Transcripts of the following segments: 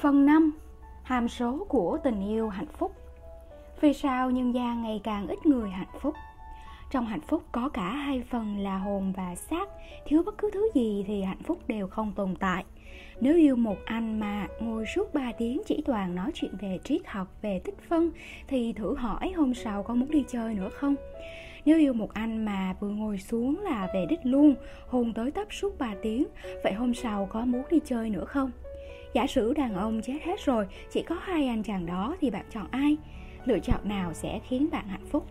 Phần 5 Hàm số của tình yêu hạnh phúc Vì sao nhân gian ngày càng ít người hạnh phúc? Trong hạnh phúc có cả hai phần là hồn và xác Thiếu bất cứ thứ gì thì hạnh phúc đều không tồn tại Nếu yêu một anh mà ngồi suốt 3 tiếng chỉ toàn nói chuyện về triết học, về tích phân Thì thử hỏi hôm sau có muốn đi chơi nữa không? Nếu yêu một anh mà vừa ngồi xuống là về đích luôn Hồn tới tấp suốt 3 tiếng Vậy hôm sau có muốn đi chơi nữa không? Giả sử đàn ông chết hết rồi, chỉ có hai anh chàng đó thì bạn chọn ai? Lựa chọn nào sẽ khiến bạn hạnh phúc?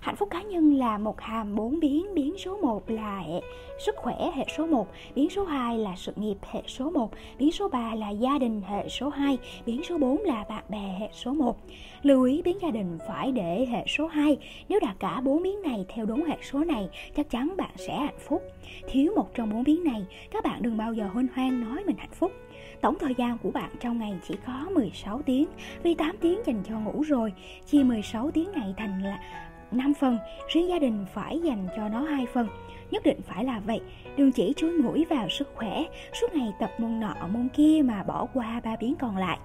Hạnh phúc cá nhân là một hàm bốn biến, biến số 1 là hệ sức khỏe hệ số 1, biến số 2 là sự nghiệp hệ số 1, biến số 3 là gia đình hệ số 2, biến số 4 là bạn bè hệ số 1. Lưu ý biến gia đình phải để hệ số 2, nếu đạt cả bốn biến này theo đúng hệ số này, chắc chắn bạn sẽ hạnh phúc. Thiếu một trong bốn biến này, các bạn đừng bao giờ hân hoan nói mình hạnh phúc. Tổng thời gian của bạn trong ngày chỉ có 16 tiếng Vì 8 tiếng dành cho ngủ rồi Chia 16 tiếng này thành là 5 phần, Riêng gia đình phải dành cho nó hai phần. Nhất định phải là vậy. Đừng chỉ chui mũi vào sức khỏe, Suốt ngày tập môn nọ môn kia mà bỏ qua ba biến còn lại.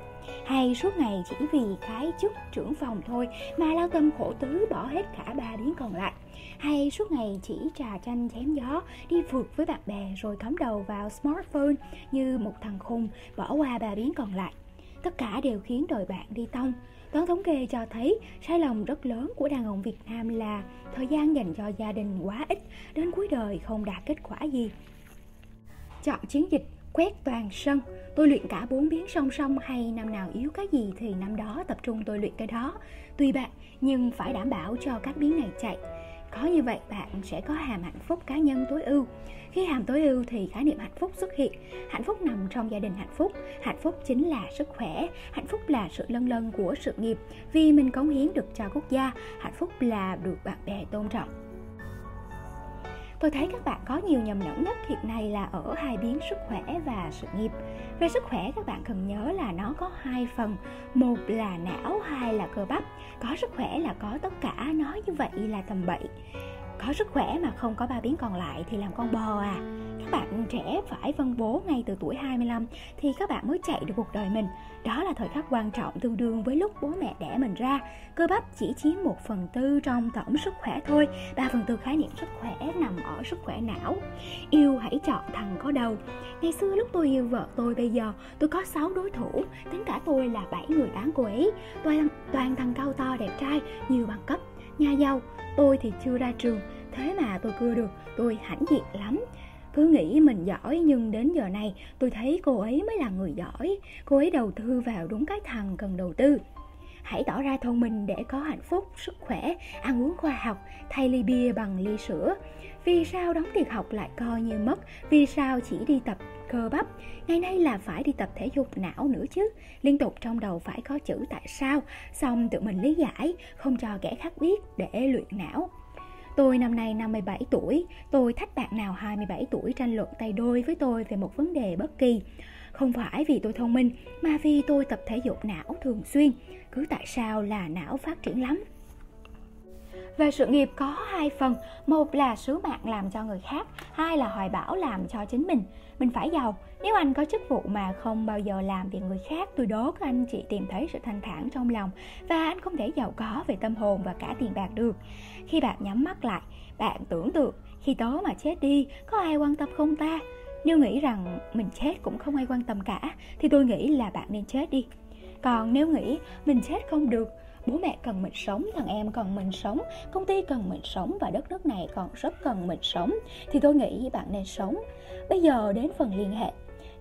Hay suốt ngày chỉ vì cái chức trưởng phòng thôi mà lao tâm khổ tứ bỏ hết cả ba biến còn lại. Hay suốt ngày chỉ trà chanh chém gió, đi vượt với bạn bè rồi cắm đầu vào smartphone như một thằng khùng bỏ qua ba biến còn lại. Tất cả đều khiến đời bạn đi tông. Toán thống kê cho thấy sai lầm rất lớn của đàn ông Việt Nam là thời gian dành cho gia đình quá ít, đến cuối đời không đạt kết quả gì. Chọn chiến dịch quét toàn sân. Tôi luyện cả bốn biến song song hay năm nào yếu cái gì thì năm đó tập trung tôi luyện cái đó. Tùy bạn nhưng phải đảm bảo cho các biến này chạy có như vậy, bạn sẽ có hàm hạnh phúc cá nhân tối ưu. Khi hàm tối ưu thì khái niệm hạnh phúc xuất hiện. Hạnh phúc nằm trong gia đình hạnh phúc. Hạnh phúc chính là sức khỏe. Hạnh phúc là sự lân lân của sự nghiệp. Vì mình cống hiến được cho quốc gia, hạnh phúc là được bạn bè tôn trọng. Tôi thấy các bạn có nhiều nhầm lẫn nhất hiện nay là ở hai biến sức khỏe và sự nghiệp. Về sức khỏe các bạn cần nhớ là nó có hai phần, một là não, hai là cơ bắp. Có sức khỏe là có tất cả, nói như vậy là tầm bậy có sức khỏe mà không có ba biến còn lại thì làm con bò à. Các bạn trẻ phải phân bố ngay từ tuổi 25 thì các bạn mới chạy được cuộc đời mình. Đó là thời khắc quan trọng tương đương với lúc bố mẹ đẻ mình ra. Cơ bắp chỉ chiếm một phần tư trong tổng sức khỏe thôi, ba phần tư khái niệm sức khỏe nằm ở sức khỏe não. Yêu hãy chọn thằng có đầu. Ngày xưa lúc tôi yêu vợ tôi, bây giờ tôi có 6 đối thủ, tính cả tôi là bảy người đáng cô ấy. Toàn toàn thằng cao to, đẹp trai, nhiều bằng cấp nhà giàu tôi thì chưa ra trường, thế mà tôi cưa được, tôi hãnh diện lắm. Cứ nghĩ mình giỏi nhưng đến giờ này tôi thấy cô ấy mới là người giỏi. Cô ấy đầu tư vào đúng cái thằng cần đầu tư. Hãy tỏ ra thông minh để có hạnh phúc, sức khỏe, ăn uống khoa học, thay ly bia bằng ly sữa. Vì sao đóng tiền học lại coi như mất? Vì sao chỉ đi tập cơ bắp ngày nay là phải đi tập thể dục não nữa chứ liên tục trong đầu phải có chữ tại sao xong tự mình lý giải không cho kẻ khác biết để luyện não Tôi năm nay 57 tuổi, tôi thách bạn nào 27 tuổi tranh luận tay đôi với tôi về một vấn đề bất kỳ. Không phải vì tôi thông minh, mà vì tôi tập thể dục não thường xuyên. Cứ tại sao là não phát triển lắm. Về sự nghiệp có hai phần, một là sứ mạng làm cho người khác, hai là hoài bão làm cho chính mình. Mình phải giàu, nếu anh có chức vụ mà không bao giờ làm việc người khác, tôi đố các anh chị tìm thấy sự thanh thản trong lòng và anh không thể giàu có về tâm hồn và cả tiền bạc được. Khi bạn nhắm mắt lại, bạn tưởng tượng khi tớ mà chết đi, có ai quan tâm không ta? Nếu nghĩ rằng mình chết cũng không ai quan tâm cả, thì tôi nghĩ là bạn nên chết đi. Còn nếu nghĩ mình chết không được, bố mẹ cần mình sống, thằng em cần mình sống, công ty cần mình sống và đất nước này còn rất cần mình sống. Thì tôi nghĩ bạn nên sống. Bây giờ đến phần liên hệ.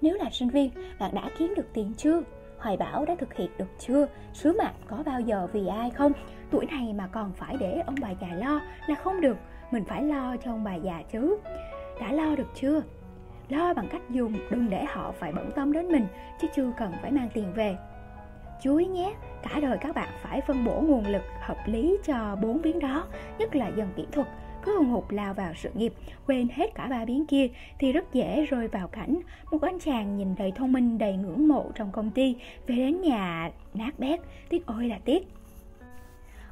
Nếu là sinh viên, bạn đã kiếm được tiền chưa? Hoài bão đã thực hiện được chưa? Sứ mạng có bao giờ vì ai không? Tuổi này mà còn phải để ông bà già lo là không được. Mình phải lo cho ông bà già chứ. Đã lo được chưa? Lo bằng cách dùng, đừng để họ phải bận tâm đến mình, chứ chưa cần phải mang tiền về chú ý nhé. Cả đời các bạn phải phân bổ nguồn lực hợp lý cho bốn biến đó, nhất là dần kỹ thuật. Cứ hùng hục lao vào sự nghiệp, quên hết cả ba biến kia thì rất dễ rơi vào cảnh một anh chàng nhìn đầy thông minh, đầy ngưỡng mộ trong công ty, về đến nhà nát bét. Tiếc ôi là tiếc.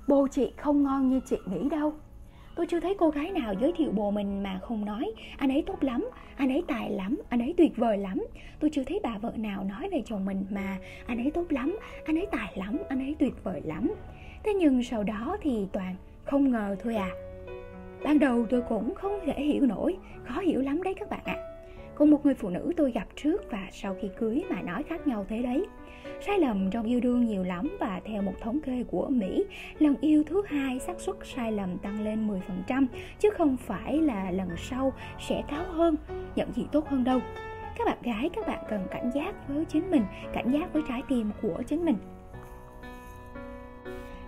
Bồ chị không ngon như chị nghĩ đâu. Tôi chưa thấy cô gái nào giới thiệu bồ mình mà không nói. Anh ấy tốt lắm, anh ấy tài lắm, anh ấy tuyệt vời lắm. Tôi chưa thấy bà vợ nào nói về chồng mình mà Anh ấy tốt lắm, anh ấy tài lắm, anh ấy tuyệt vời lắm. Thế nhưng sau đó thì toàn không ngờ thôi à. Ban đầu tôi cũng không thể hiểu nổi Khó hiểu lắm đấy các bạn ạ. à. Cùng một người phụ nữ tôi gặp trước và sau khi cưới mà nói khác nhau thế đấy Sai lầm trong yêu đương nhiều lắm và theo một thống kê của Mỹ, lần yêu thứ hai xác suất sai lầm tăng lên 10% chứ không phải là lần sau sẽ cao hơn, nhận gì tốt hơn đâu. Các bạn gái các bạn cần cảnh giác với chính mình, cảnh giác với trái tim của chính mình.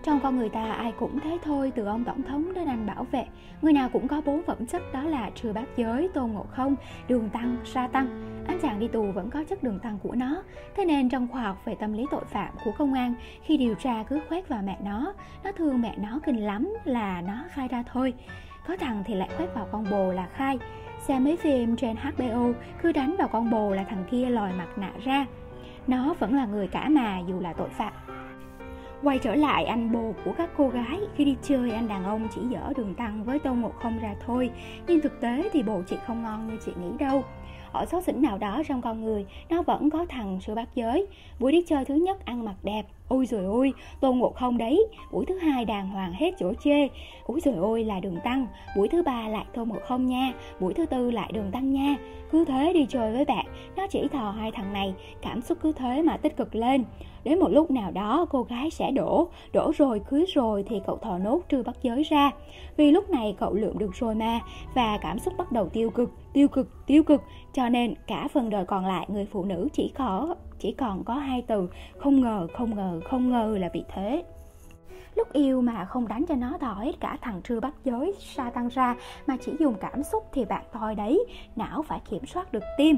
Trong con người ta ai cũng thế thôi Từ ông tổng thống đến anh bảo vệ. Người nào cũng có bốn phẩm chất đó là trừ bát giới, tôn ngộ không, đường tăng, sa tăng. Anh chàng đi tù vẫn có chất đường tăng của nó. Thế nên trong khoa học về tâm lý tội phạm của công an Khi điều tra cứ khoét vào mẹ nó. Nó thương mẹ nó kinh lắm là nó khai ra thôi. Có thằng thì lại khoét vào con bồ là khai. Xem mấy phim trên HBO Cứ đánh vào con bồ là thằng kia lòi mặt nạ ra. Nó vẫn là người cả mà dù là tội phạm. Quay trở lại anh bồ của các cô gái, Khi đi chơi anh đàn ông chỉ dở đường tăng với tô ngộ không ra thôi. Nhưng thực tế thì bồ chị không ngon như chị nghĩ đâu. Ở số xỉnh nào đó trong con người, nó vẫn có thằng sự bát giới. Buổi đi chơi thứ nhất ăn mặc đẹp. Ôi rồi ôi tô ngộ không đấy. Buổi thứ hai đàng hoàng hết chỗ chê. Ôi rồi ôi là đường tăng. Buổi thứ ba lại tô ngộ không nha. Buổi thứ tư lại đường tăng nha. Cứ thế đi chơi với bạn, nó chỉ thò hai thằng này. Cảm xúc cứ thế mà tích cực lên đến một lúc nào đó, cô gái sẽ đổ. Đổ rồi, cưới rồi thì cậu thò nốt trừ bắt giới ra. Vì lúc này cậu lượm được rồi mà, và cảm xúc bắt đầu tiêu cực tiêu cực tiêu cực. Cho nên cả phần đời còn lại, người phụ nữ chỉ có, chỉ còn có hai từ. Không ngờ không ngờ không ngờ là vì thế lúc yêu mà không đánh cho nó thỏi cả, thằng trưa bắt giới sa tăng ra, mà chỉ dùng cảm xúc thì bạn thôi đấy, não phải kiểm soát được tim.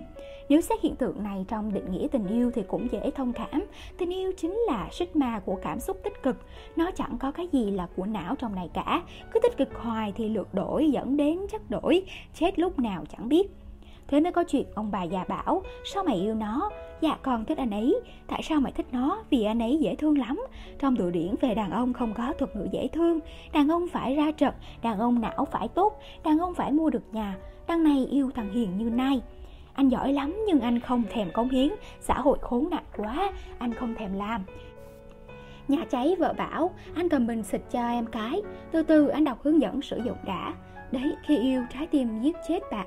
Nếu xét hiện tượng này trong định nghĩa tình yêu thì cũng dễ thông cảm. Tình yêu chính là sức ma của cảm xúc tích cực. Nó chẳng có cái gì là của não trong này cả. Cứ tích cực hoài thì lượt đổi dẫn đến chất đổi, chết lúc nào chẳng biết. Thế mới có chuyện ông bà già bảo, Sao mày yêu nó? Dạ con thích anh ấy. Tại sao mày thích nó? Vì anh ấy dễ thương lắm. Trong từ điển về đàn ông không có thuật ngữ dễ thương, Đàn ông phải ra trận, Đàn ông não phải tốt, Đàn ông phải mua được nhà. Đằng này yêu thằng Hiền như nay Anh giỏi lắm nhưng anh không thèm cống hiến, Xã hội khốn nạn quá, Anh không thèm làm. Nhà cháy vợ bảo, Anh cầm bình xịt cho em cái. Từ từ anh đọc hướng dẫn sử dụng đã. Đấy, khi yêu, trái tim giết chết bạn.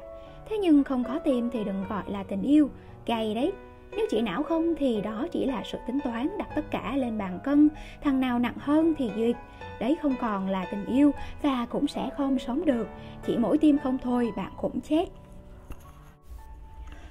Thế nhưng không có tim thì đừng gọi là tình yêu, gay đấy. Nếu chỉ não không thì đó chỉ là sự tính toán đặt tất cả lên bàn cân, thằng nào nặng hơn thì duyệt. Đấy không còn là tình yêu và cũng sẽ không sống được, chỉ mỗi tim không thôi bạn cũng chết.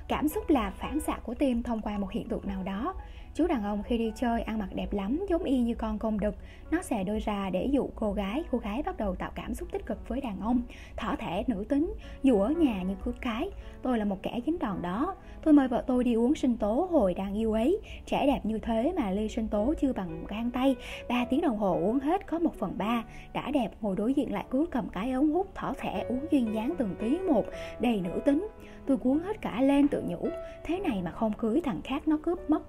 Cảm xúc là phản xạ của tim thông qua một hiện tượng nào đó Chú đàn ông khi đi chơi ăn mặc đẹp lắm, giống y như con công đực. Nó xè đôi ra để dụ cô gái Cô gái bắt đầu tạo cảm xúc tích cực với đàn ông. Thỏ thẻ, nữ tính, Dù ở nhà như cướp cái. Tôi là một kẻ dính đòn đó. Tôi mời vợ tôi đi uống sinh tố hồi đang yêu ấy. Trẻ đẹp như thế mà ly sinh tố chưa bằng gan tay. Ba tiếng đồng hồ uống hết có một phần ba. Đã đẹp, ngồi đối diện lại cứ cầm cái ống hút thỏ thẻ uống duyên dáng từng tí một. Đầy nữ tính. Tôi cuốn hết cả lên tự nhủ. Thế này mà không cưới thằng khác nó cướp mất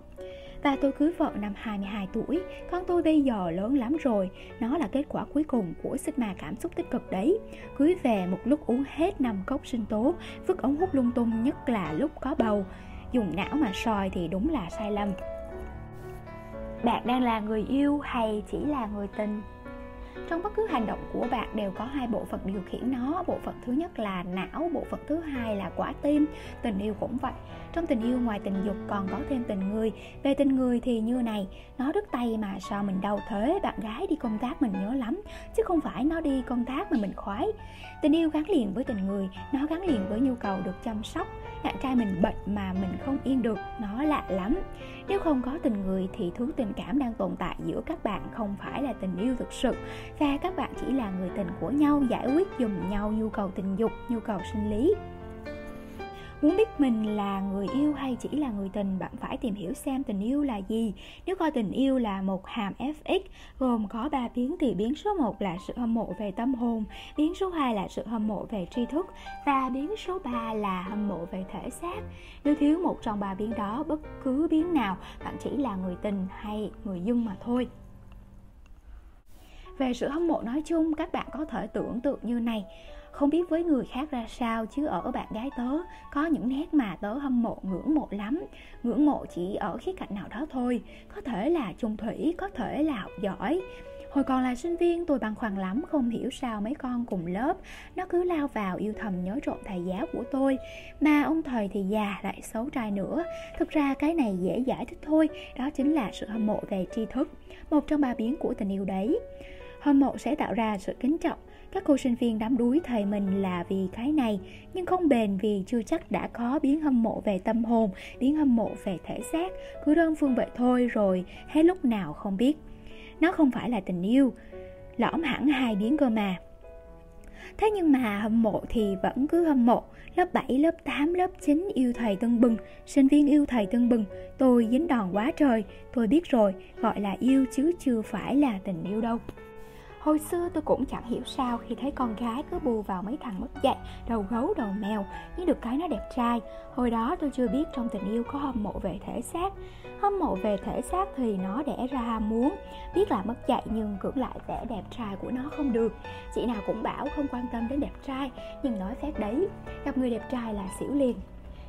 và tôi cưới vợ năm 22 tuổi, con tôi bây giờ lớn lắm rồi, nó là kết quả cuối cùng của sigma cảm xúc tích cực đấy. Cưới về một lúc uống hết năm cốc sinh tố, vứt ống hút lung tung nhất là lúc có bầu. Dùng não mà soi thì đúng là sai lầm. Bạn đang là người yêu hay chỉ là người tình? Trong bất cứ hành động của bạn đều có hai bộ phận điều khiển nó. Bộ phận thứ nhất là não, bộ phận thứ hai là quả tim. Tình yêu cũng vậy. Trong tình yêu ngoài tình dục còn có thêm tình người. Về tình người thì như này, nó đứt tay mà sao mình đau thế? Bạn gái đi công tác mình nhớ lắm, chứ không phải nó đi công tác mà mình khoái. Tình yêu gắn liền với tình người, nó gắn liền với nhu cầu được chăm sóc. Bạn trai mình bệnh mà mình không yên được, nó lạ lắm nếu không có tình người thì thứ tình cảm đang tồn tại giữa các bạn không phải là tình yêu thực sự. Và các bạn chỉ là người tình của nhau, giải quyết dùm nhau nhu cầu tình dục, nhu cầu sinh lý. Muốn biết mình là người yêu hay chỉ là người tình, bạn phải tìm hiểu xem tình yêu là gì. Nếu coi tình yêu là một hàm fx gồm có 3 biến thì biến số 1 là sự hâm mộ về tâm hồn, biến số 2 là sự hâm mộ về tri thức và biến số 3 là hâm mộ về thể xác. Nếu thiếu một trong ba biến đó, bất cứ biến nào, bạn chỉ là người tình hay người dưng mà thôi về sự hâm mộ nói chung các bạn có thể tưởng tượng như này không biết với người khác ra sao, chứ ở bạn gái tớ, có những nét mà tớ hâm mộ, ngưỡng mộ lắm. Ngưỡng mộ chỉ ở khía cạnh nào đó thôi. Có thể là chung thủy, có thể là học giỏi. Hồi còn là sinh viên, tôi băn khoăn lắm, Không hiểu sao mấy con cùng lớp, Nó cứ lao vào yêu thầm nhớ trộm thầy giáo của tôi. Mà ông thầy thì già, lại xấu trai nữa. Thực ra cái này dễ giải thích thôi, Đó chính là sự hâm mộ về tri thức, Một trong ba biến của tình yêu đấy. Hâm mộ sẽ tạo ra sự kính trọng các cô sinh viên đám đuối thầy mình là vì cái này nhưng không bền vì chưa chắc đã có biến hâm mộ về tâm hồn biến hâm mộ về thể xác. Cứ đơn phương vậy thôi rồi hết lúc nào không biết. Nó không phải là tình yêu lõm hẳn hai biến cơ mà. Thế nhưng mà hâm mộ thì vẫn cứ hâm mộ. Lớp 7, lớp 8, lớp 9 yêu thầy tưng bừng Sinh viên yêu thầy tưng bừng. Tôi dính đòn quá trời Tôi biết rồi, gọi là yêu chứ chưa phải là tình yêu đâu. Hồi xưa tôi cũng chẳng hiểu sao khi thấy con gái cứ bù vào mấy thằng mất dạy, đầu gấu đầu mèo, nhưng được cái nó đẹp trai. Hồi đó tôi chưa biết trong tình yêu có hâm mộ về thể xác. Hâm mộ về thể xác thì nó đẻ ra ham muốn, biết là mất dạy nhưng cưỡng lại vẻ đẹp trai của nó không được. Chị nào cũng bảo không quan tâm đến đẹp trai, nhưng nói phép đấy, gặp người đẹp trai là xỉu liền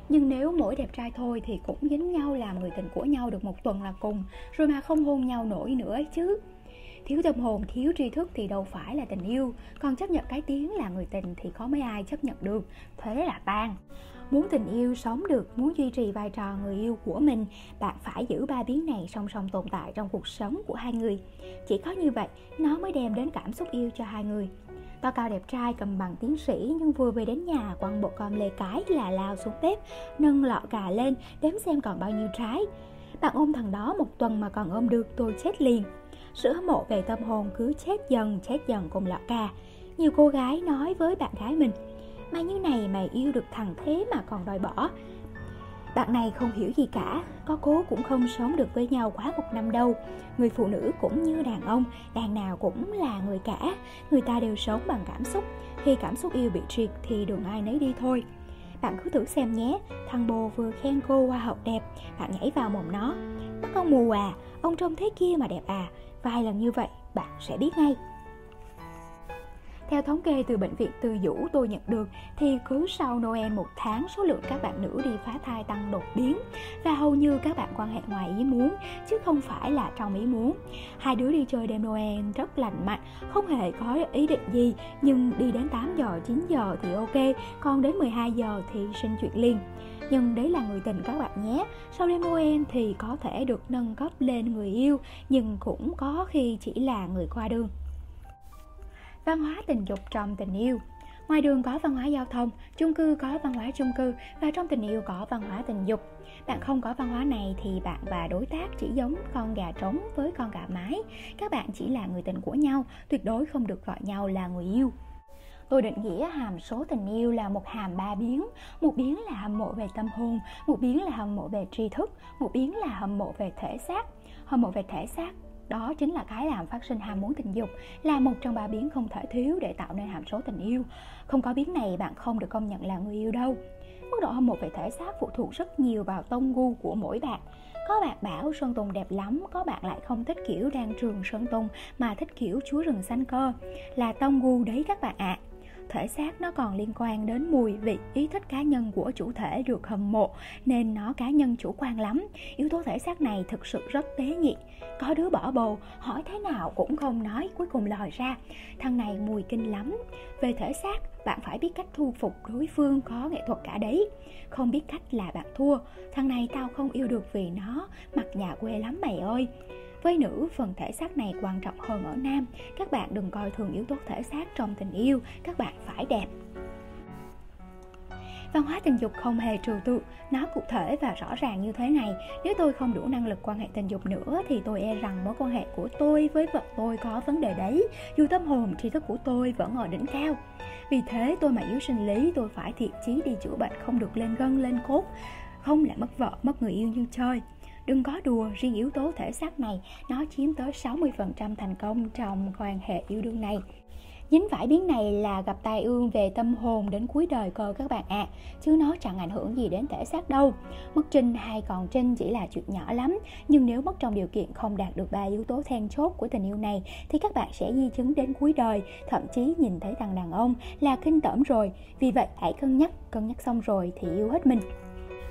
nhưng nếu mỗi đẹp trai thôi thì cũng dính nhau làm người tình của nhau được một tuần là cùng rồi mà không hôn nhau nổi nữa chứ thiếu tâm hồn, thiếu tri thức thì đâu phải là tình yêu. Còn chấp nhận cái tiếng là người tình thì có mấy ai chấp nhận được. Thế là tan. Muốn tình yêu sống được, muốn duy trì vai trò người yêu của mình, bạn phải giữ ba biến này song song tồn tại trong cuộc sống của hai người. Chỉ có như vậy, nó mới đem đến cảm xúc yêu cho hai người. To cao đẹp trai cầm bằng tiến sĩ, nhưng vừa về đến nhà, quăng bộ con lê cái là lao xuống bếp, nâng lọ cà lên, đếm xem còn bao nhiêu trái. Bạn ôm thằng đó một tuần mà còn ôm được, tôi chết liền sự hâm mộ về tâm hồn cứ chết dần chết dần cùng lọ ca nhiều cô gái nói với bạn gái mình, mà như này mày yêu được thằng thế mà còn đòi bỏ. Bạn này không hiểu gì cả, có cố cũng không sống được với nhau quá một năm đâu. Người phụ nữ cũng như đàn ông, đàn nào cũng là người cả. Người ta đều sống bằng cảm xúc. Khi cảm xúc yêu bị triệt thì đường ai nấy đi thôi. Bạn cứ thử xem nhé. Thằng bồ vừa khen cô hoa hậu đẹp, bạn nhảy vào mồm nó. Mắt con mù à ông trông thế kia mà đẹp à vài lần như vậy bạn sẽ biết ngay. Theo thống kê từ bệnh viện Từ Dũ tôi nhận được thì cứ sau Noel một tháng số lượng các bạn nữ đi phá thai tăng đột biến. Và hầu như các bạn quan hệ ngoài ý muốn chứ không phải là trong ý muốn. Hai đứa đi chơi đêm Noel rất lành mạnh, không hề có ý định gì. Nhưng đi đến 8 giờ 9 giờ thì ok, còn đến 12 giờ thì sinh chuyện liền nhưng đấy là người tình các bạn nhé. Sau đêm Noel thì có thể được nâng cấp lên người yêu, nhưng cũng có khi chỉ là người qua đường. Văn hóa tình dục trong tình yêu. Ngoài đường có văn hóa giao thông, chung cư có văn hóa chung cư và trong tình yêu có văn hóa tình dục. Bạn không có văn hóa này thì bạn và đối tác chỉ giống con gà trống với con gà mái. Các bạn chỉ là người tình của nhau, tuyệt đối không được gọi nhau là người yêu. Tôi định nghĩa hàm số tình yêu là một hàm ba biến. Một biến là hâm mộ về tâm hồn, Một biến là hâm mộ về tri thức, Một biến là hâm mộ về thể xác. Hâm mộ về thể xác, đó chính là cái làm phát sinh ham muốn tình dục, là một trong ba biến không thể thiếu để tạo nên hàm số tình yêu. Không có biến này, bạn không được công nhận là người yêu đâu. Mức độ hâm mộ về thể xác phụ thuộc rất nhiều vào tông gu của mỗi bạn. Có bạn bảo Sơn Tùng đẹp lắm, Có bạn lại không thích kiểu đang trường Sơn Tùng Mà thích kiểu chúa rừng xanh cơ. Là tông gu đấy các bạn ạ. à thể xác nó còn liên quan đến mùi vị, ý thích cá nhân của chủ thể được hâm mộ, nên nó cá nhân chủ quan lắm. Yếu tố thể xác này thực sự rất tế nhị. Có đứa bỏ bồ, hỏi thế nào cũng không nói, cuối cùng lòi ra. Thằng này mùi kinh lắm. Về thể xác, bạn phải biết cách thu phục đối phương có nghệ thuật cả đấy. Không biết cách là bạn thua. Thằng này tao không yêu được vì nó, mặt nhà quê lắm mày ơi với nữ, phần thể xác này quan trọng hơn ở nam. Các bạn đừng coi thường yếu tố thể xác trong tình yêu, các bạn phải đẹp. Văn hóa tình dục không hề trừu tượng, nó cụ thể và rõ ràng như thế này. Nếu tôi không đủ năng lực quan hệ tình dục nữa thì tôi e rằng mối quan hệ của tôi với vợ tôi có vấn đề đấy, dù tâm hồn tri thức của tôi vẫn ở đỉnh cao. Vì thế tôi mà yếu sinh lý tôi phải thiện chí đi chữa bệnh không được lên gân lên cốt, không lại mất vợ, mất người yêu như chơi. Đừng có đùa, riêng yếu tố thể xác này nó chiếm tới 60% thành công trong quan hệ yêu đương này. dính phải biến này là gặp tai ương về tâm hồn đến cuối đời cơ các bạn ạ à. chứ nó chẳng ảnh hưởng gì đến thể xác đâu mất trinh hay còn trinh chỉ là chuyện nhỏ lắm nhưng nếu mất trong điều kiện không đạt được ba yếu tố then chốt của tình yêu này thì các bạn sẽ di chứng đến cuối đời thậm chí nhìn thấy thằng đàn ông là kinh tởm rồi vì vậy hãy cân nhắc cân nhắc xong rồi thì yêu hết mình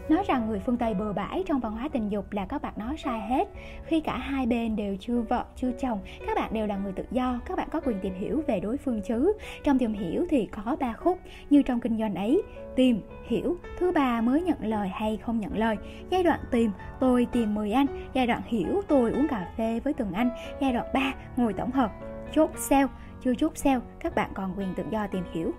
nói rằng người phương tây bừa bãi trong văn hóa tình dục là các bạn nói sai hết. Khi cả hai bên đều chưa vợ, chưa chồng, các bạn đều là người tự do, các bạn có quyền tìm hiểu về đối phương chứ. Trong tìm hiểu thì có ba khúc, như trong kinh doanh ấy, tìm, hiểu, thứ ba mới nhận lời hay không nhận lời. Giai đoạn tìm, tôi tìm 10 anh. Giai đoạn hiểu, tôi uống cà phê với từng anh. Giai đoạn 3 ngồi tổng hợp, chốt sale, chưa chốt sale, các bạn còn quyền tự do tìm hiểu.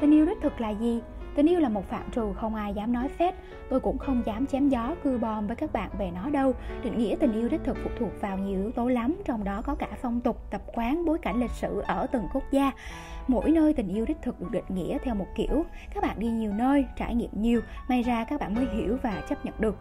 Tình yêu đích thực là gì? Tình yêu là một phạm trù không ai dám nói phép Tôi cũng không dám chém gió cưa bom với các bạn về nó đâu. Định nghĩa tình yêu đích thực phụ thuộc vào nhiều yếu tố lắm Trong đó có cả phong tục, tập quán, bối cảnh lịch sử ở từng quốc gia. Mỗi nơi tình yêu đích thực được định nghĩa theo một kiểu. Các bạn đi nhiều nơi, trải nghiệm nhiều May ra các bạn mới hiểu và chấp nhận được.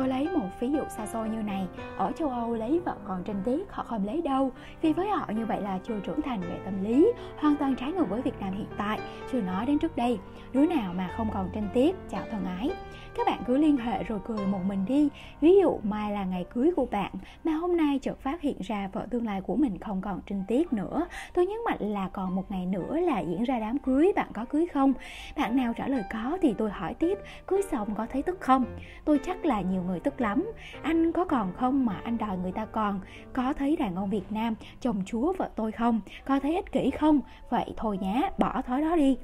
Tôi lấy một ví dụ xa xôi như này. Ở châu Âu lấy vợ còn trinh tiết, họ không lấy đâu. Vì với họ như vậy là chưa trưởng thành về tâm lý, Hoàn toàn trái ngược với Việt Nam hiện tại. Chưa nói đến trước đây, Đứa nào mà không còn trinh tiết, chào thân ái các bạn cứ liên hệ rồi cười một mình đi. Ví dụ, mai là ngày cưới của bạn, mà hôm nay chợt phát hiện ra vợ tương lai của mình không còn trinh tiết nữa. Tôi nhấn mạnh là còn một ngày nữa là diễn ra đám cưới, bạn có cưới không? Bạn nào trả lời có thì tôi hỏi tiếp, cưới xong có thấy tức không? Tôi chắc là nhiều người tức lắm. Anh có còn không mà anh đòi người ta còn? Có thấy đàn ông việt nam chồng chúa vợ tôi không? Có thấy ích kỷ không? Vậy thôi nhá, bỏ thói đó đi.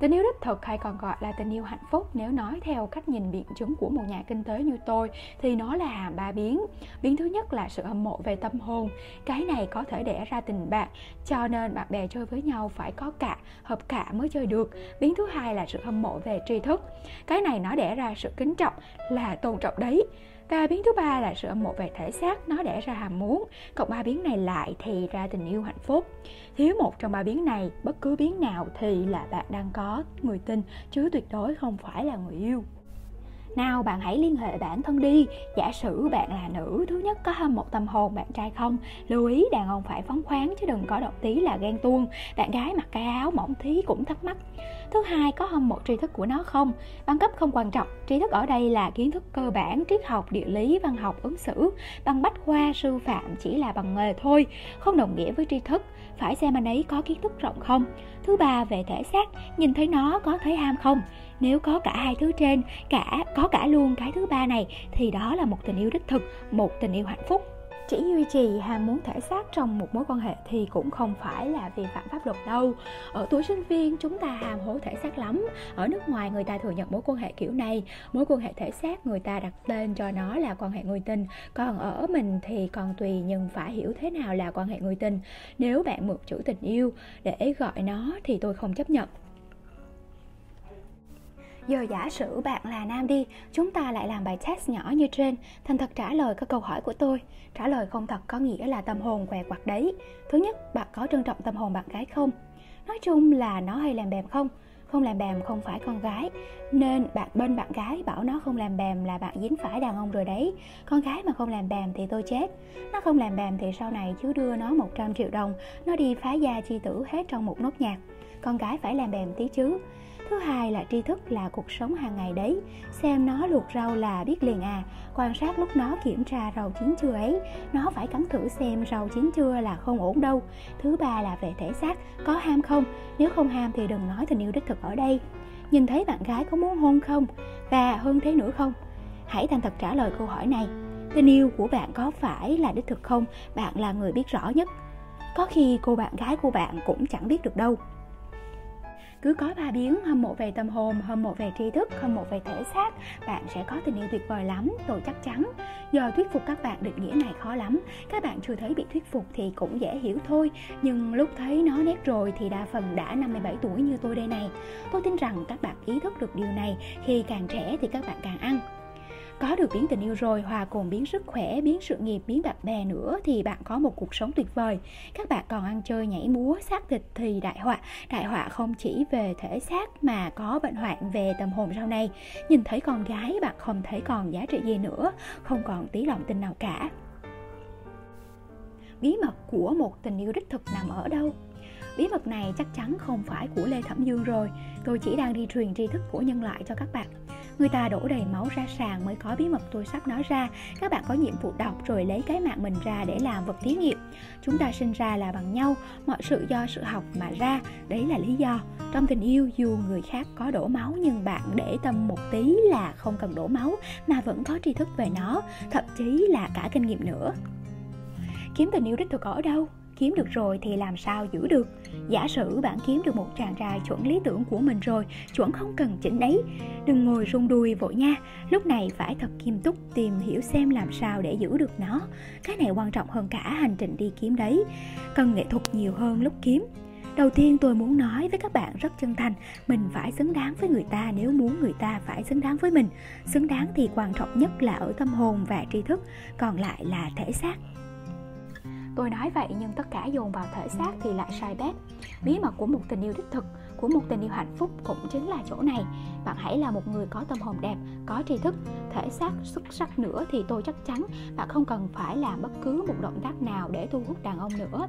Tình yêu đích thực hay còn gọi là tình yêu hạnh phúc nếu nói theo cách nhìn biện chứng của một nhà kinh tế như tôi thì nó là ba biến. Biến thứ nhất là sự hâm mộ về tâm hồn. Cái này có thể đẻ ra tình bạn, cho nên bạn bè chơi với nhau phải có cả, hợp cả mới chơi được. Biến thứ hai là sự hâm mộ về tri thức. Cái này nó đẻ ra sự kính trọng là tôn trọng đấy và biến thứ ba là sự hâm mộ về thể xác nó đẻ ra ham muốn. Cộng ba biến này lại thì ra tình yêu hạnh phúc. Thiếu một trong ba biến này, bất cứ biến nào thì là bạn đang có người tin, chứ tuyệt đối không phải là người yêu nào bạn hãy liên hệ bản thân đi. Giả sử bạn là nữ Thứ nhất có hâm một tâm hồn bạn trai không? Lưu ý đàn ông phải phóng khoáng Chứ đừng có động tí là ghen tuông. Bạn gái mặc cái áo mỏng thí cũng thắc mắc. Thứ hai có hâm một tri thức của nó không? Bằng cấp không quan trọng. Tri thức ở đây là kiến thức cơ bản Triết học, địa lý, văn học, ứng xử. Bằng bách khoa, sư phạm chỉ là bằng nghề thôi Không đồng nghĩa với tri thức. Phải xem anh ấy có kiến thức rộng không? Thứ ba về thể xác. Nhìn thấy nó có thấy ham không? Nếu có cả hai thứ trên, cả, có cả luôn cái thứ ba này, thì đó là một tình yêu đích thực, một tình yêu hạnh phúc. Chỉ duy trì ham muốn thể xác trong một mối quan hệ thì cũng không phải là vi phạm pháp luật đâu. Ở tuổi sinh viên, chúng ta ham hố thể xác lắm. Ở nước ngoài, người ta thừa nhận mối quan hệ kiểu này. Mối quan hệ thể xác người ta đặt tên cho nó là quan hệ người tình. Còn ở mình thì còn tùy nhưng phải hiểu thế nào là quan hệ người tình. Nếu bạn mượn chữ tình yêu để gọi nó thì tôi không chấp nhận. Giờ giả sử bạn là nam đi, chúng ta lại làm bài test nhỏ như trên, thành thật trả lời các câu hỏi của tôi. Trả lời không thật có nghĩa là tâm hồn què quặt đấy. Thứ nhất, bạn có trân trọng tâm hồn bạn gái không? Nói chung là nó hay làm bèm không? Không làm bèm không phải con gái Nên bạn bên bạn gái bảo nó không làm bèm là bạn dính phải đàn ông rồi đấy Con gái mà không làm bèm thì tôi chết Nó không làm bèm thì sau này chú đưa nó 100 triệu đồng Nó đi phá gia chi tử hết trong một nốt nhạc Con gái phải làm bèm tí chứ thứ hai là tri thức là cuộc sống hàng ngày đấy. Xem nó luộc rau là biết liền à. Quan sát lúc nó kiểm tra rau chín chưa ấy, nó phải cắn thử xem rau chín chưa là không ổn đâu. Thứ ba là về thể xác, có ham không? Nếu không ham thì đừng nói tình yêu đích thực ở đây. Nhìn thấy bạn gái có muốn hôn không? Và hơn thế nữa không? Hãy thành thật trả lời câu hỏi này. Tình yêu của bạn có phải là đích thực không? Bạn là người biết rõ nhất. Có khi cô bạn gái của bạn cũng chẳng biết được đâu cứ có ba biến hâm mộ về tâm hồn hâm mộ về tri thức hâm mộ về thể xác, bạn sẽ có tình yêu tuyệt vời lắm, tôi chắc chắn. Giờ thuyết phục các bạn định nghĩa này khó lắm. Các bạn chưa thấy bị thuyết phục thì cũng dễ hiểu thôi. Nhưng lúc thấy nó nét rồi thì đa phần đã 57 tuổi như tôi đây này. Tôi tin rằng các bạn ý thức được điều này. Khi càng trẻ thì các bạn càng ăn có được biến tình yêu rồi, hòa cùng biến sức khỏe, biến sự nghiệp, biến bạn bè nữa thì bạn có một cuộc sống tuyệt vời. Các bạn còn ăn chơi nhảy múa, xác thịt thì đại họa. Đại họa không chỉ về thể xác mà có bệnh hoạn về tâm hồn sau này. Nhìn thấy con gái, bạn không thấy còn giá trị gì nữa, không còn tí lòng tin nào cả. Bí mật của một tình yêu đích thực nằm ở đâu? Bí mật này chắc chắn không phải của lê thẩm dương rồi. Tôi chỉ đang đi truyền tri thức của nhân loại cho các bạn người ta đổ đầy máu ra sàn mới có bí mật tôi sắp nói ra. Các bạn có nhiệm vụ đọc rồi lấy cái mạng mình ra để làm vật thí nghiệm. Chúng ta sinh ra là bằng nhau, mọi sự do sự học mà ra, đấy là lý do. Trong tình yêu, dù người khác có đổ máu, nhưng bạn để tâm một tí là không cần đổ máu, mà vẫn có tri thức về nó, thậm chí là cả kinh nghiệm nữa. Kiếm tình yêu đích thực ở đâu? Kiếm được rồi thì làm sao giữ được? Giả sử bạn kiếm được một chàng trai chuẩn lý tưởng của mình rồi, chuẩn không cần chỉnh đấy đừng ngồi rung đuôi vội nha, lúc này phải thật nghiêm túc tìm hiểu xem làm sao để giữ được nó. Cái này quan trọng hơn cả hành trình đi kiếm đấy, cần nghệ thuật nhiều hơn lúc kiếm. Đầu tiên tôi muốn nói với các bạn rất chân thành, mình phải xứng đáng với người ta nếu muốn người ta phải xứng đáng với mình. Xứng đáng thì quan trọng nhất là ở tâm hồn và tri thức, còn lại là thể xác. Tôi nói vậy nhưng tất cả dồn vào thể xác thì lại sai bét. Bí mật của một tình yêu đích thực, của một tình yêu hạnh phúc cũng chính là chỗ này. Bạn hãy là một người có tâm hồn đẹp, có tri thức, thể xác xuất sắc nữa thì tôi chắc chắn bạn không cần phải làm bất cứ một động tác nào để thu hút đàn ông nữa.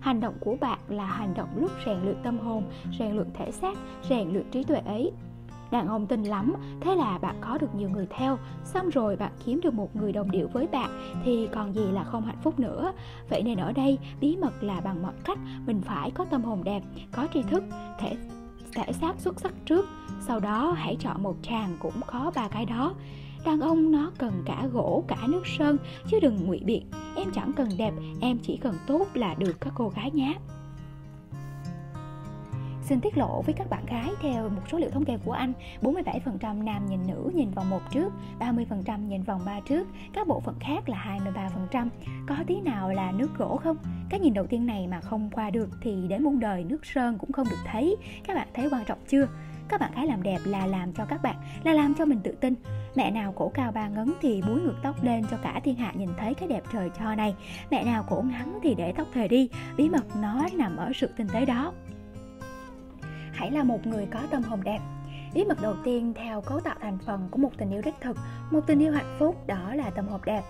Hành động của bạn là hành động lúc rèn luyện tâm hồn, rèn luyện thể xác, rèn luyện trí tuệ ấy đàn ông tin lắm. Thế là bạn có được nhiều người theo. Xong rồi bạn kiếm được một người đồng điệu với bạn, thì còn gì là không hạnh phúc nữa. Vậy nên ở đây, bí mật là bằng mọi cách. Mình phải có tâm hồn đẹp, có tri thức, thể thể xác xuất sắc trước. Sau đó, hãy chọn một chàng cũng có ba cái đó. Đàn ông nó cần cả gỗ, cả nước sơn, chứ đừng ngụy biện. Em chẳng cần đẹp, em chỉ cần tốt là được các cô gái nhé Xin tiết lộ với các bạn gái theo một số liệu thống kê của anh. 47% nam nhìn nữ nhìn vòng một trước 30% nhìn vòng ba trước, Các bộ phận khác là 23% Có tí nào là nước gỗ không? Cái nhìn đầu tiên này mà không qua được Thì đến muôn đời nước sơn cũng không được thấy. Các bạn thấy quan trọng chưa? Các bạn gái làm đẹp là làm cho các bạn, Là làm cho mình tự tin. Mẹ nào cổ cao ba ngấn thì búi ngược tóc lên cho cả thiên hạ nhìn thấy cái đẹp trời cho này. Mẹ nào cổ ngắn thì để tóc thề đi. Bí mật nó nằm ở sự tinh tế đó hãy là một người có tâm hồn đẹp. Bí mật đầu tiên theo cấu tạo thành phần của một tình yêu đích thực một tình yêu hạnh phúc đó là tâm hồn đẹp.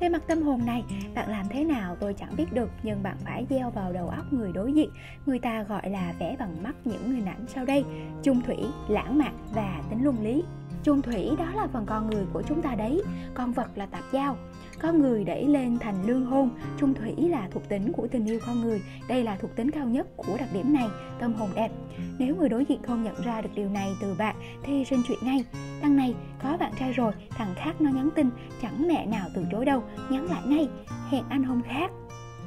Về mặt tâm hồn này, bạn làm thế nào tôi chẳng biết được Nhưng bạn phải gieo vào đầu óc người đối diện. Người ta gọi là vẽ bằng mắt những hình ảnh sau đây Trung thủy, lãng mạn và tính luân lý. Chung thủy đó là phần con người của chúng ta đấy. Con vật là tạp giao có người đẩy lên thành lương hôn Trung thủy là thuộc tính của tình yêu con người. Đây là thuộc tính cao nhất của đặc điểm này. Tâm hồn đẹp. Nếu người đối diện không nhận ra được điều này từ bạn, Thì xin chuyện ngay. Đằng này, có bạn trai rồi, Thằng khác nó nhắn tin. Chẳng mẹ nào từ chối đâu, Nhắn lại ngay. Hẹn anh hôm khác.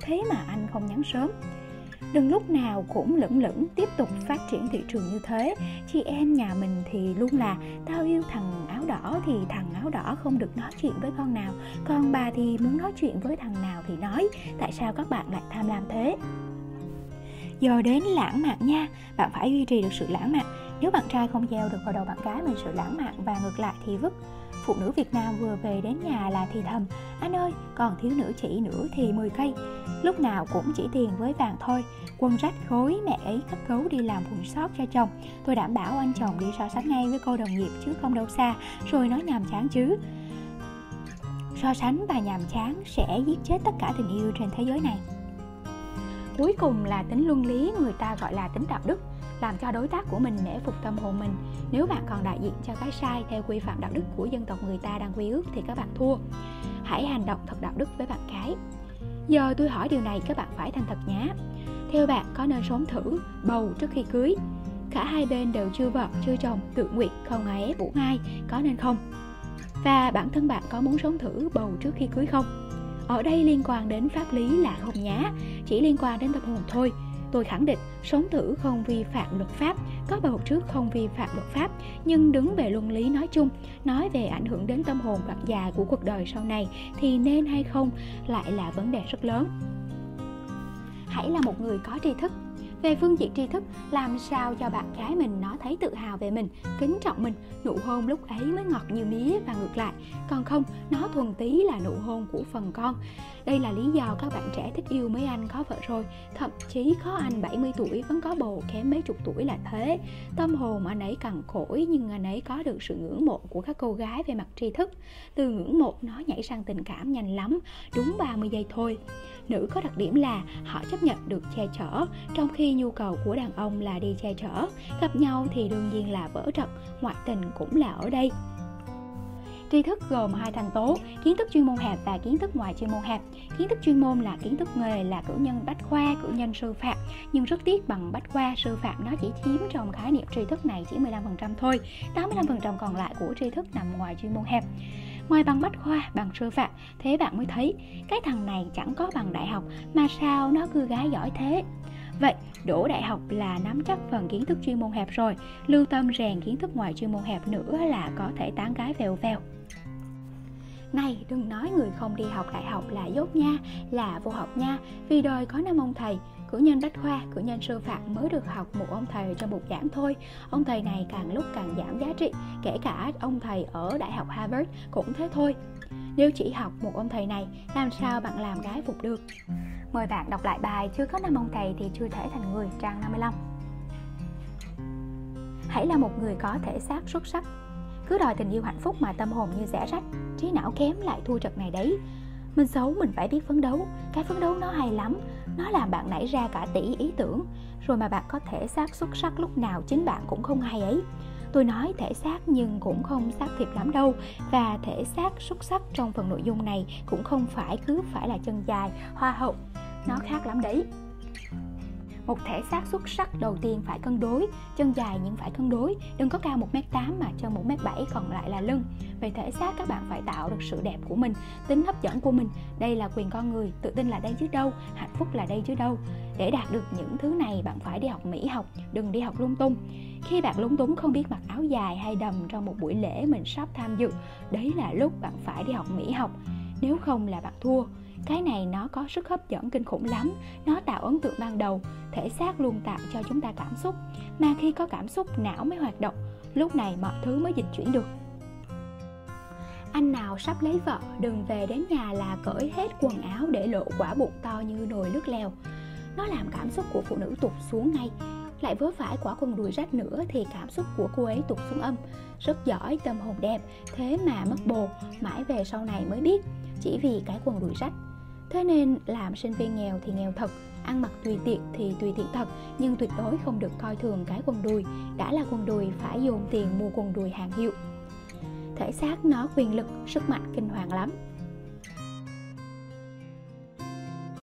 Thế mà anh không nhắn sớm đừng lúc nào cũng lững lững tiếp tục phát triển thị trường như thế. Chị em nhà mình thì luôn là tao yêu thằng áo đỏ thì thằng áo đỏ không được nói chuyện với con nào. Còn bà thì muốn nói chuyện với thằng nào thì nói. Tại sao các bạn lại tham lam thế? Giờ đến lãng mạn nha. Bạn phải duy trì được sự lãng mạn. Nếu bạn trai không gieo được vào đầu bạn gái mình sự lãng mạn và ngược lại thì vứt phụ nữ Việt Nam vừa về đến nhà là thì thầm Anh ơi, còn thiếu nữ chỉ nữa thì 10 cây. Lúc nào cũng chỉ tiền với vàng thôi Quân rách khối mẹ ấy cấp cứu đi làm quần sót cho chồng. Tôi đảm bảo anh chồng đi so sánh ngay với cô đồng nghiệp chứ không đâu xa Rồi nói nhàm chán chứ. So sánh và nhàm chán sẽ giết chết tất cả tình yêu trên thế giới này. Cuối cùng là tính luân lý người ta gọi là tính đạo đức làm cho đối tác của mình nể phục tâm hồn mình. Nếu bạn còn đại diện cho cái sai theo quy phạm đạo đức của dân tộc người ta đang quy ước thì các bạn thua. Hãy hành động thật đạo đức với bạn cái. giờ tôi hỏi điều này, các bạn phải thành thật nhé. Theo bạn, có nên sống thử, bầu trước khi cưới? Cả hai bên đều chưa vợ, chưa chồng, tự nguyện không ai ép buộc ai, có nên không? Và bản thân bạn có muốn sống thử, bầu trước khi cưới không? Ở đây liên quan đến pháp lý là không nhá, chỉ liên quan đến tâm hồn thôi. Tôi khẳng định sống thử không vi phạm luật pháp, có bầu trước không vi phạm luật pháp, nhưng đứng về luân lý nói chung, nói về ảnh hưởng đến tâm hồn đoạn dài của cuộc đời sau này thì nên hay không lại là vấn đề rất lớn. Hãy là một người có tri thức, về phương diện tri thức, làm sao cho bạn gái mình nó thấy tự hào về mình, kính trọng mình, nụ hôn lúc ấy mới ngọt như mía và ngược lại. Còn không, nó thuần tí là nụ hôn của phần con. Đây là lý do các bạn trẻ thích yêu mấy anh có vợ rồi. Thậm chí có anh 70 tuổi vẫn có bồ kém mấy chục tuổi là thế. Tâm hồn anh ấy cằn cỗi nhưng anh ấy có được sự ngưỡng mộ của các cô gái về mặt tri thức. Từ ngưỡng mộ nó nhảy sang tình cảm nhanh lắm, đúng 30 giây thôi nữ có đặc điểm là họ chấp nhận được che chở, trong khi nhu cầu của đàn ông là đi che chở. Gặp nhau thì đương nhiên là vỡ trận, ngoại tình cũng là ở đây. Tri thức gồm hai thành tố, kiến thức chuyên môn hẹp và kiến thức ngoài chuyên môn hẹp. Kiến thức chuyên môn là kiến thức nghề là cử nhân bách khoa, cử nhân sư phạm, nhưng rất tiếc bằng bách khoa, sư phạm nó chỉ chiếm trong khái niệm tri thức này chỉ 15% thôi. 85% còn lại của tri thức nằm ngoài chuyên môn hẹp ngoài bằng bách khoa bằng sư phạm thế bạn mới thấy cái thằng này chẳng có bằng đại học mà sao nó cứ gái giỏi thế Vậy, đổ đại học là nắm chắc phần kiến thức chuyên môn hẹp rồi, lưu tâm rèn kiến thức ngoài chuyên môn hẹp nữa là có thể tán gái vèo vèo. Này, đừng nói người không đi học đại học là dốt nha, là vô học nha, vì đời có năm ông thầy, cử nhân bách khoa, cử nhân sư phạm mới được học một ông thầy trong một giảng thôi. Ông thầy này càng lúc càng giảm giá trị, kể cả ông thầy ở Đại học Harvard cũng thế thôi. Nếu chỉ học một ông thầy này, làm sao bạn làm gái phục được? Mời bạn đọc lại bài Chưa có năm ông thầy thì chưa thể thành người trang 55 Hãy là một người có thể xác xuất sắc Cứ đòi tình yêu hạnh phúc mà tâm hồn như rẽ rách Trí não kém lại thua trận này đấy mình xấu, mình phải biết phấn đấu. Cái phấn đấu nó hay lắm. Nó làm bạn nảy ra cả tỷ ý tưởng. Rồi mà bạn có thể xác xuất sắc lúc nào chính bạn cũng không hay ấy. Tôi nói thể xác nhưng cũng không xác thiệt lắm đâu. Và thể xác xuất sắc trong phần nội dung này cũng không phải cứ phải là chân dài, hoa hậu. Nó khác lắm đấy một thể xác xuất sắc đầu tiên phải cân đối, chân dài nhưng phải cân đối, đừng có cao 1m8 mà chân 1m7 còn lại là lưng. Về thể xác, các bạn phải tạo được sự đẹp của mình, tính hấp dẫn của mình. Đây là quyền con người, tự tin là đây chứ đâu, hạnh phúc là đây chứ đâu. Để đạt được những thứ này, bạn phải đi học mỹ học, đừng đi học lung tung. Khi bạn lúng túng, không biết mặc áo dài hay đầm trong một buổi lễ mình sắp tham dự, đấy là lúc bạn phải đi học mỹ học. Nếu không là bạn thua cái này nó có sức hấp dẫn kinh khủng lắm. Nó tạo ấn tượng ban đầu, thể xác luôn tạo cho chúng ta cảm xúc. Mà khi có cảm xúc, não mới hoạt động. Lúc này mọi thứ mới dịch chuyển được. Anh nào sắp lấy vợ, đừng về đến nhà là cởi hết quần áo để lộ quả bụng to như nồi nước lèo. Nó làm cảm xúc của phụ nữ tụt xuống ngay. Lại vớ phải quả quần đùi rách nữa thì cảm xúc của cô ấy tụt xuống âm. Rất giỏi, tâm hồn đẹp. Thế mà mất bồ, mãi về sau này mới biết. Chỉ vì cái quần đùi rách thế nên làm sinh viên nghèo thì nghèo thật, ăn mặc tùy tiện thì tùy tiện thật, nhưng tuyệt đối không được coi thường cái quần đùi. Đã là quần đùi phải dồn tiền mua quần đùi hàng hiệu. Thể xác nó quyền lực, sức mạnh kinh hoàng lắm.